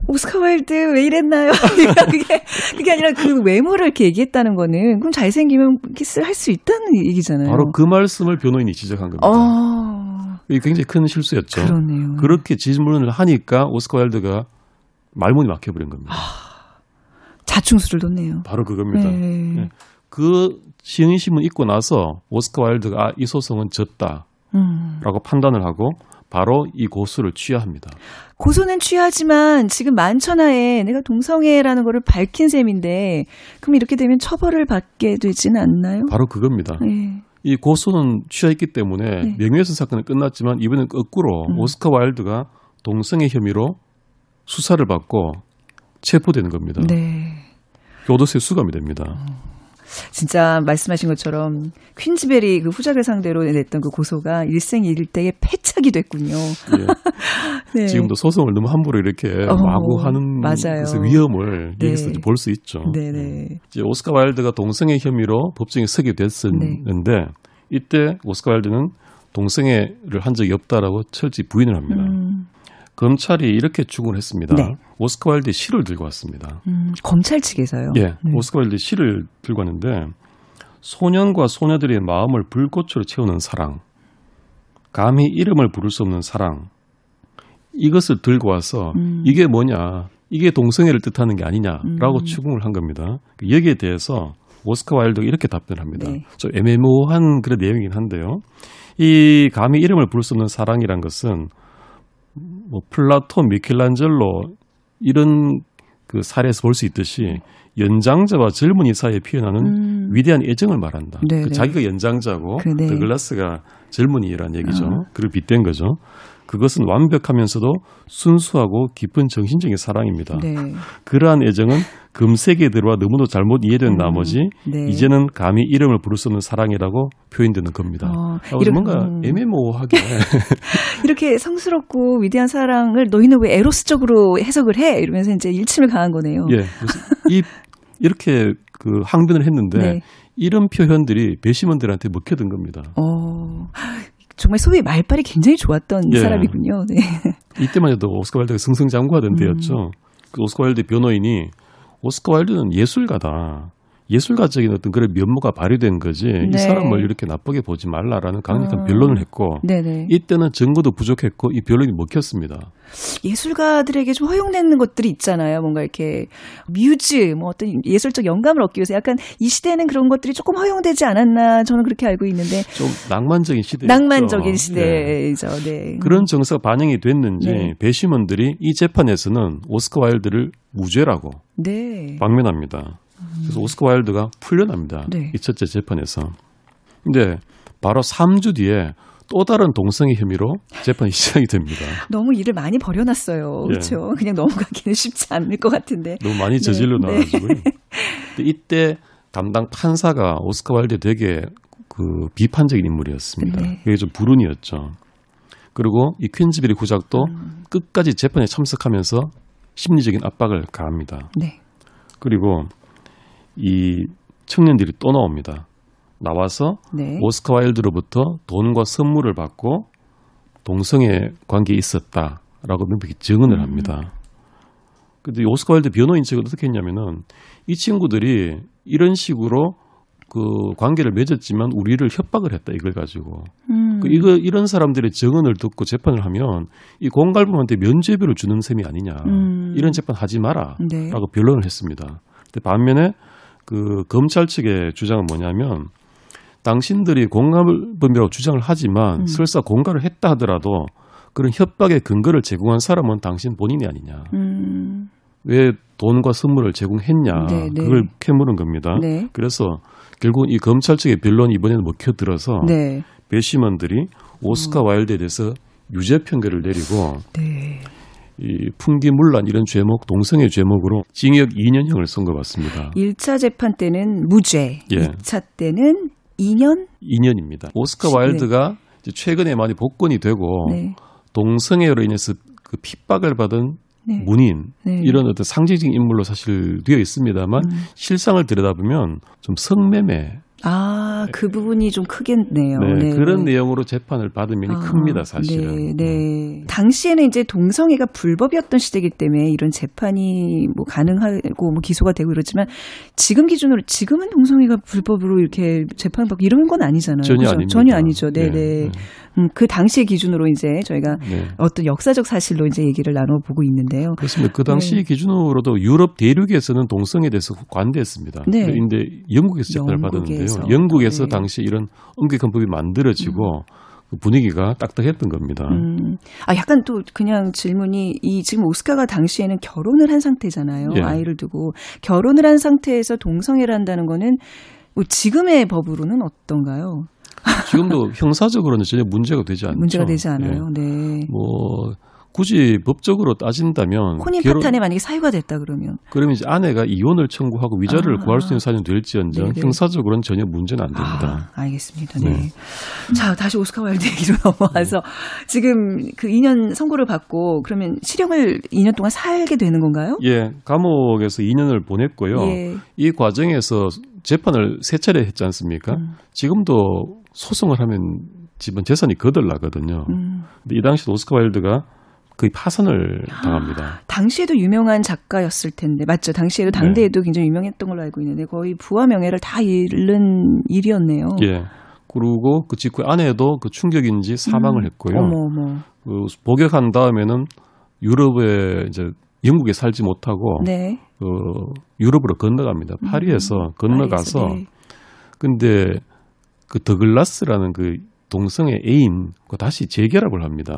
오스카 와일드 왜 이랬나요? 그게 그게 아니라 그 외모를 이렇게 얘기했다는 거는 그럼 잘생기면 키스를 할 수 있다는 얘기잖아요. 바로 그 말씀을 변호인이 지적한 겁니다. 어. 이게 굉장히 큰 실수였죠. 그러네요. 그렇게 질문을 하니까 오스카 와일드가 말문이 막혀버린 겁니다. 자충수를 뒀네요. 바로 그겁니다. 네. 네. 그 시흥신문 읽고 나서 오스카 와일드가 아, 이 소송은 졌다라고 음. 판단을 하고 바로 이 고수를 취하합니다. 고소는 취하지만 지금 만천하에 내가 동성애라는 거를 밝힌 셈인데 그럼 이렇게 되면 처벌을 받게 되지는 않나요? 바로 그겁니다. 네. 이 고소는 취하했기 때문에 네. 명예훼손 사건은 끝났지만 이번엔 거꾸로 음. 오스카 와일드가 동성애 혐의로 수사를 받고 체포되는 겁니다. 네. 교도소에 수감이 됩니다. 진짜 말씀하신 것처럼 퀸즈베리 그 후작을 상대로 냈던 그 고소가 일생일대의 패착이 됐군요. 예. 네. 지금도 소송을 너무 함부로 이렇게 어, 마구 하는 위험을 네. 여기서 볼 수 있죠. 네네. 이제 오스카 와일드가 동성애 혐의로 법정에 서게 됐었는데 이때 오스카 와일드는 동성애를 한 적이 없다라고 철저히 부인을 합니다. 음, 검찰이 이렇게 추궁을 했습니다. 네. 오스카 와일드의 시를 들고 왔습니다. 음, 검찰 측에서요. 예, 네. 오스카 와일드의 시를 들고 왔는데 소년과 소녀들의 마음을 불꽃으로 채우는 사랑, 감히 이름을 부를 수 없는 사랑, 이것을 들고 와서 음. 이게 뭐냐, 이게 동성애를 뜻하는 게 아니냐라고 음. 추궁을 한 겁니다. 여기에 대해서 오스카 와일드가 이렇게 답변합니다. 네. 좀 애매모호한 그런 내용이긴 한데요. 이 감히 이름을 부를 수 없는 사랑이란 것은 뭐 플라톤, 미켈란젤로 이런 그 사례에서 볼 수 있듯이 연장자와 젊은이 사이에 표현하는 음. 위대한 애정을 말한다. 네, 그 네. 자기가 연장자고 그, 네. 더글라스가 젊은이란 얘기죠. 어. 그를 빗댄 거죠. 그것은 완벽하면서도 순수하고 깊은 정신적인 사랑입니다. 네. 그러한 애정은 금세기에 들어와 너무도 잘못 이해된 음, 나머지 네. 이제는 감히 이름을 부를 수 없는 사랑이라고 표현되는 겁니다. 어, 그래서 이런- 뭔가 음. 애매모호하게 이렇게 성스럽고 위대한 사랑을 너희는 왜 에로스적으로 해석을 해? 이러면서 이제 일침을 가한 거네요. 예, 이 이렇게 그 항변을 했는데 네. 이런 표현들이 배심원들한테 먹혀든 겁니다. 어, 정말 소위 말빨이 굉장히 좋았던 예. 사람이군요. 네. 이때만 해도 오스카 와일드가 승승장구하던 음. 때였죠. 그 오스카 와일드 변호인이 오스카 와일드는 예술가다. 예술가적인 어떤 그런 면모가 발휘된 거지 네. 이 사람을 이렇게 나쁘게 보지 말라라는 강력한 아. 변론을 했고 네네. 이때는 증거도 부족했고 이 변론이 먹혔습니다. 예술가들에게 좀 허용되는 것들이 있잖아요. 뭔가 이렇게 뮤즈, 뭐 어떤 예술적 영감을 얻기 위해서 약간 이 시대에는 그런 것들이 조금 허용되지 않았나 저는 그렇게 알고 있는데 좀 낭만적인 시대 낭만적인 시대죠. 네. 그런 정서가 반영이 됐는지 네. 배심원들이 이 재판에서는 오스카 와일드를 무죄라고 네. 방면합니다. 그래서 오스카 와일드가 풀려납니다. 네. 이 첫째 재판에서. 근데 바로 3주 뒤에 또 다른 동성애 혐의로 재판이 시작이 됩니다. 너무 일을 많이 벌여놨어요. 예. 그렇죠. 그냥 넘어가기는 쉽지 않을 것 같은데. 너무 많이 저질러 네. 놔가지고요. 이때 담당 판사가 오스카 와일드 되게 그 비판적인 인물이었습니다. 네. 그게 좀 불운이었죠. 그리고 이 퀸즈베리 후작도 음. 끝까지 재판에 참석하면서 심리적인 압박을 가합니다. 네. 그리고 이 청년들이 또 나옵니다. 나와서 네. 오스카 와일드로부터 돈과 선물을 받고 동성애 관계에 있었다라고 명백히 증언을 합니다. 근데 이 오스카 와일드 변호인 측은 어떻게 했냐면은 이 친구들이 이런 식으로 그 관계를 맺었지만 우리를 협박을 했다 이걸 가지고 음. 그 이거 이런 사람들의 증언을 듣고 재판을 하면 이 공갈범한테 면죄부를 주는 셈이 아니냐 음. 이런 재판 하지 마라라고 네. 변론을 했습니다. 근데 반면에 그 검찰 측의 주장은 뭐냐면 당신들이 공갈범이라고 주장을 하지만 음. 설사 공갈을 했다 하더라도 그런 협박의 근거를 제공한 사람은 당신 본인이 아니냐. 음. 왜 돈과 선물을 제공했냐. 네, 네. 그걸 캐물은 겁니다. 네. 그래서 결국 이 검찰 측의 변론이 이번에는 먹혀들어서 네. 배심원들이 오스카 와일드에 대해서 유죄 판결을 내리고 네. 이 풍기문란 이런 죄목 동성애 죄목으로 징역 2년형을 선고받습니다. 1차 재판 때는 무죄, 예. 2차 때는 2년? 2년입니다. 오스카 와일드가 이제 최근에 많이 복권이 되고 네. 동성애로 인해서 그 핍박을 받은 네. 문인 네. 이런 어떤 상징적인 인물로 사실 되어 있습니다만 음. 실상을 들여다보면 좀 성매매 아, 그 부분이 좀 크겠네요. 네, 네. 그런 내용으로 재판을 받은 면이 아, 큽니다 사실은. 네, 네. 당시에는 이제 동성애가 불법이었던 시대이기 때문에 이런 재판이 뭐 가능하고 뭐 기소가 되고 이러지만 지금 기준으로 지금은 동성애가 불법으로 이렇게 재판받고 이런 건 아니잖아요. 전혀 그죠? 아닙니다. 전혀 아니죠. 네, 네, 네. 네. 음, 그 당시의 기준으로 이제 저희가 네. 어떤 역사적 사실로 이제 얘기를 나눠보고 있는데요. 그렇습니다. 그 당시 네. 기준으로도 유럽 대륙에서는 동성애에 대해서 관대했습니다. 네. 그런데 영국에서 재판을 영국에서. 받았는데요. 영국에서 네. 당시 이런 엄격한 법이 만들어지고 그 분위기가 딱딱했던 겁니다. 음. 아, 약간 또 그냥 질문이 이 지금 오스카가 당시에는 결혼을 한 상태잖아요. 예. 아이를 두고 결혼을 한 상태에서 동성애를 한다는 거는 뭐 지금의 법으로는 어떤가요? 지금도 형사적으로는 전혀 문제가 되지 않죠. 문제가 되지 않아요. 예. 네. 뭐 굳이 법적으로 따진다면 혼인 결혼- 파탄에 만약에 사유가 됐다 그러면 그러면 이제 아내가 이혼을 청구하고 위자료를 아. 구할 수 있는 사유는 될지언정 네네. 형사적으로는 전혀 문제는 안 됩니다. 아, 알겠습니다. 네. 네. 자, 다시 오스카 와일드 얘기로 넘어와서 지금 그 2년 선고를 받고 그러면 실형을 2년 동안 살게 되는 건가요? 예, 감옥에서 2년을 보냈고요. 예. 이 과정에서 재판을 세 차례 했지 않습니까? 음. 지금도 소송을 하면 집은 재산이 거덜나거든요. 음. 근데 이 당시 오스카 와일드가 거의 파산을 당합니다. 당시에도 유명한 작가였을 텐데 맞죠? 당시에도 네. 당대에도 굉장히 유명했던 걸로 알고 있는데 거의 부와 명예를 다 잃는 일이었네요. 예. 그리고 그 직후에 아내도 그 충격인지 사망을 했고요. 음. 어머 어머. 그 복역한 다음에는 유럽에 이제 영국에 살지 못하고 네. 그 유럽으로 건너갑니다. 파리에서 건너가서 파리에서, 네. 근데 그 더글라스라는 그 동성애 애인과 다시 재결합을 합니다.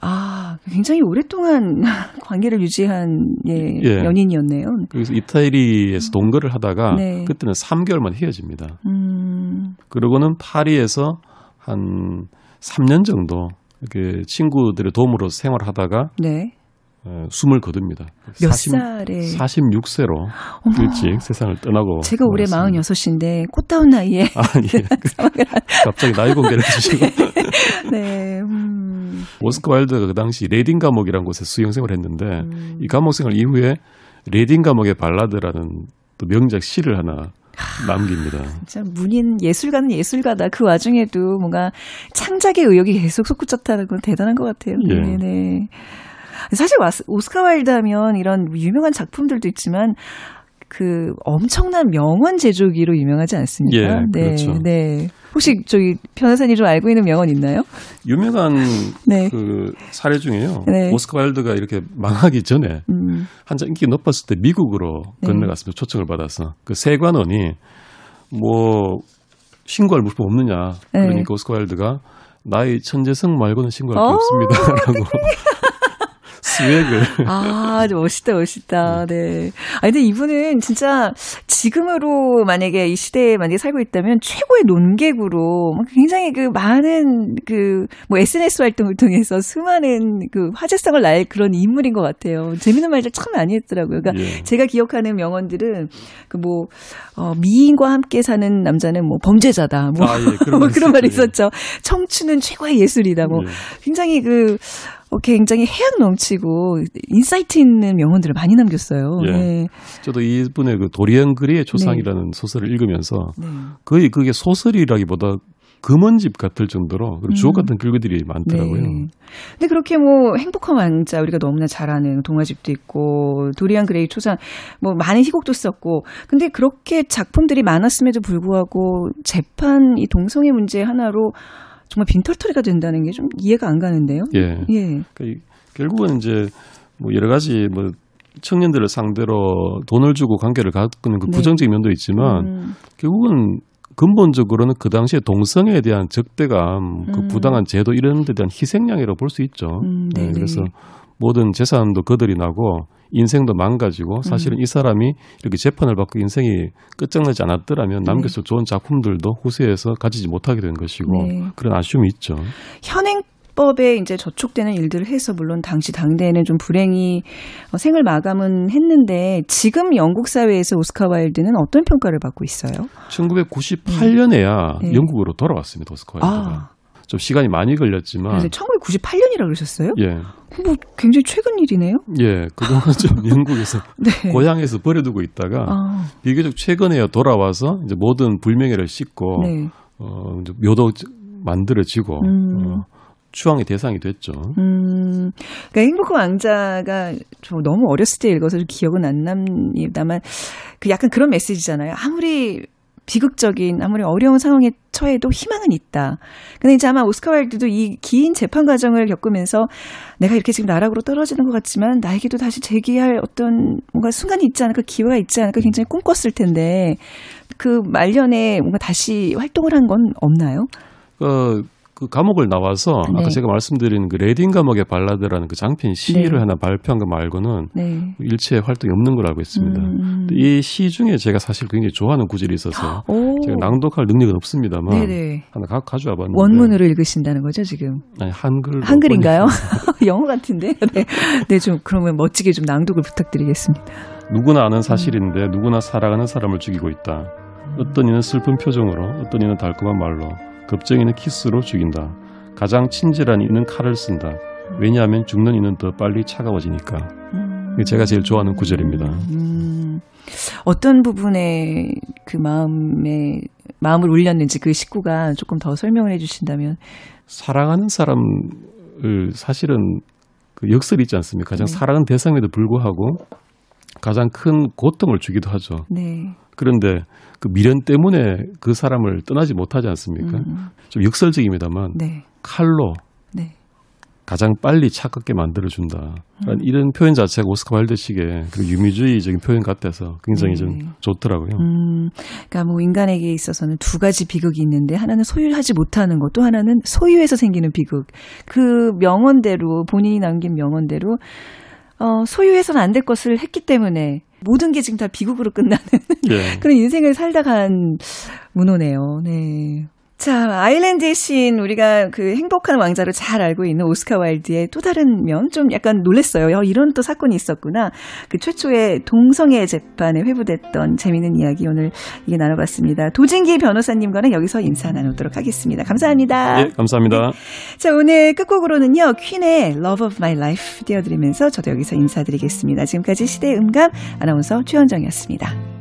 아, 굉장히 오랫동안 관계를 유지한 예, 예. 연인이었네요. 그래서 이태리에서 동거를 하다가 네. 그때는 3개월 만에 헤어집니다. 음. 그러고는 파리에서 한 3년 정도 이렇게 친구들의 도움으로 생활하다가 네. 어, 숨을 거둡니다. 몇 40 살에 46세로 어머. 일찍 세상을 떠나고 제가 올해 말았습니다. 46인데 꽃다운 나이에 아, 예. 갑자기 나이 공개를 해주시고 네. 음. 오스카 와일드가 그 당시 레딩 감옥이라는 곳에 수용생활을 했는데 음. 이 감옥 생활 이후에 레딩 감옥의 발라드라는 또 명작 시를 하나 남깁니다. 진짜 문인 예술가는 예술가다. 그 와중에도 뭔가 창작의 의욕이 계속 솟구쳤다는 건 대단한 것 같아요. 예. 네네. 사실 오스카 와일드 하면 이런 유명한 작품들도 있지만 그 엄청난 명언 제조기로 유명하지 않습니까? 예, 네, 그렇죠. 네. 혹시 저기 변호사님 좀 알고 있는 명언 있나요? 유명한 네. 그 사례 중에요. 네. 오스카 와일드가 이렇게 망하기 전에 음, 한참 인기 높았을 때 미국으로 네. 건너갔습니다. 초청을 받아서 그 세관원이 뭐 신고할 물품 없느냐 네. 그러니까 오스카 와일드가 나의 천재성 말고는 신고할 게 어, 없습니다라고 스웩을 아, 멋있다, 멋있다. 네. 아, 근데 이분은 진짜 지금으로 만약에 이 시대에 만약에 살고 있다면 최고의 논객으로 막 굉장히 그 많은 그 뭐 SNS 활동을 통해서 수많은 그 화제성을 날 그런 인물인 것 같아요. 재밌는 말들 참 많이 했더라고요. 그러니까 예. 제가 기억하는 명언들은 그 뭐, 어, 미인과 함께 사는 남자는 뭐 범죄자다. 뭐, 아, 예, 그런 뭐말 그런 말이 있었죠. 있었죠. 청춘은 최고의 예술이다. 뭐 예. 굉장히 그 어, 굉장히 해학 넘치고 insight 있는 명언들을 많이 남겼어요. 예. 네. 저도 이분의 그 도리언 그레이의 초상이라는 소설을 읽으면서 네. 거의 그게 소설이라기보다 금언집 같을 정도로 그리고 주옥 같은 글귀들이 많더라고요. 네. 근데 그렇게 뭐 행복한 왕자 우리가 너무나 잘 아는 동화집도 있고 도리안 그레이 초상 뭐 많은 희곡도 썼고 근데 그렇게 작품들이 많았음에도 불구하고 재판 이 동성애 문제 하나로 정말 빈털터리가 된다는 게 좀 이해가 안 가는데요. 예. 예. 그러니까 이- 결국은 이제 뭐 여러 가지 뭐 청년들을 상대로 돈을 주고 관계를 갖는 그 네. 부정적인 면도 있지만 음, 결국은 근본적으로는 그 당시에 동성애에 대한 적대감, 그 음. 부당한 제도 이런 데 대한 희생양이라고 볼 수 있죠. 음, 네, 네네. 그래서 모든 재산도 그들이 나고 인생도 망가지고 사실은 이 사람이 이렇게 재판을 받고 인생이 끝장나지 않았더라면 남겨서 좋은 작품들도 후세에서 가지지 못하게 된 것이고 네. 그런 아쉬움이 있죠. 현행 법에 이제 저촉되는 일들을 해서 물론 당시 당대에는 좀 불행히 어, 생을 마감은 했는데 지금 영국 사회에서 오스카 와일드는 어떤 평가를 받고 있어요? 1998년에야 네. 영국으로 돌아왔습니다. 오스카 와일드가. 아, 좀 시간이 많이 걸렸지만 그래서 1998년이라고 그러셨어요? 예. 뭐 굉장히 최근 일이네요. 예, 그동안 좀 영국에서 네. 고향에서 버려두고 있다가 아, 비교적 최근에야 돌아와서 이제 모든 불명예를 씻고 네. 어 이제 묘도 만들어지고 음. 어, 추앙의 대상이 됐죠. 음, 그러니까 행복한 왕자가 저 너무 어렸을 때 읽어서 좀 기억은 안 납니다만 그 약간 그런 메시지잖아요. 아무리 비극적인 아무리 어려운 상황에 처해도 희망은 있다. 근데 이제 아마 오스카 와일드도 이 긴 재판 과정을 겪으면서 내가 이렇게 지금 나락으로 떨어지는 것 같지만 나에게도 다시 재기할 어떤 뭔가 순간이 있지 않을까 기회가 있지 않을까 굉장히 꿈꿨을 텐데 그 말년에 뭔가 다시 활동을 한 건 없나요? 그, 그 감옥을 나와서 네. 아까 제가 말씀드린 그 레딘 감옥의 발라드라는 그 장편 시를 네. 하나 발표한 거 말고는 네. 일체 활동이 없는 걸로 알고 있습니다. 음. 이시 중에 제가 사실 굉장히 좋아하는 구절이 있어서 오. 제가 낭독할 능력은 없습니다만 네네. 하나 가, 가져와 봤는데 원문으로 읽으신다는 거죠, 지금? 아니 한글 한글인가요? 영어 같은데? 네. 네, 좀, 그러면 멋지게 좀 낭독을 부탁드리겠습니다. 누구나 아는 사실인데 누구나 사랑하는 사람을 죽이고 있다. 어떤 이는 슬픈 표정으로, 어떤 이는 달콤한 말로, 겁쟁이는 키스로 죽인다. 가장 친절한 이는 칼을 쓴다. 왜냐하면 죽는 이는 더 빨리 차가워지니까. 이게 제가 제일 좋아하는 구절입니다. 음, 어떤 부분에 그 마음에, 마음을 울렸는지 그 식구가 조금 더 설명을 해주신다면. 사랑하는 사람을 사실은 그 역설이 있지 않습니까? 가장 네. 사랑하는 대상에도 불구하고 가장 큰 고통을 주기도 하죠. 네. 그런데 그 미련 때문에 그 사람을 떠나지 못하지 않습니까? 음, 좀 역설적입니다만 네. 칼로 네. 가장 빨리 차갑게 만들어 준다. 음. 이런 표현 자체가 오스카 와일드식의 그 유미주의적인 표현 같아서 굉장히 네. 좀 좋더라고요. 음, 그러니까 뭐 인간에게 있어서는 두 가지 비극이 있는데 하나는 소유하지 못하는 것, 또 하나는 소유해서 생기는 비극. 그 명언대로 본인이 남긴 명언대로 어, 소유해서는 안 될 것을 했기 때문에 모든 게 지금 다 비극으로 끝나는 예. 그런 인생을 살다 간 문호네요. 네. 자, 아일랜드의 시인, 우리가 그 행복한 왕자로 잘 알고 있는 오스카 와일드의 또 다른 면, 좀 약간 놀랬어요. 어, 이런 또 사건이 있었구나. 그 최초의 동성애 재판에 회부됐던 재미있는 이야기 오늘 이게 나눠봤습니다. 도진기 변호사님과는 여기서 인사 나누도록 하겠습니다. 감사합니다. 예, 감사합니다. 자, 오늘 끝곡으로는요, 퀸의 Love of My Life 띄워드리면서 저도 여기서 인사드리겠습니다. 지금까지 시대의 음감 아나운서 최현정이었습니다.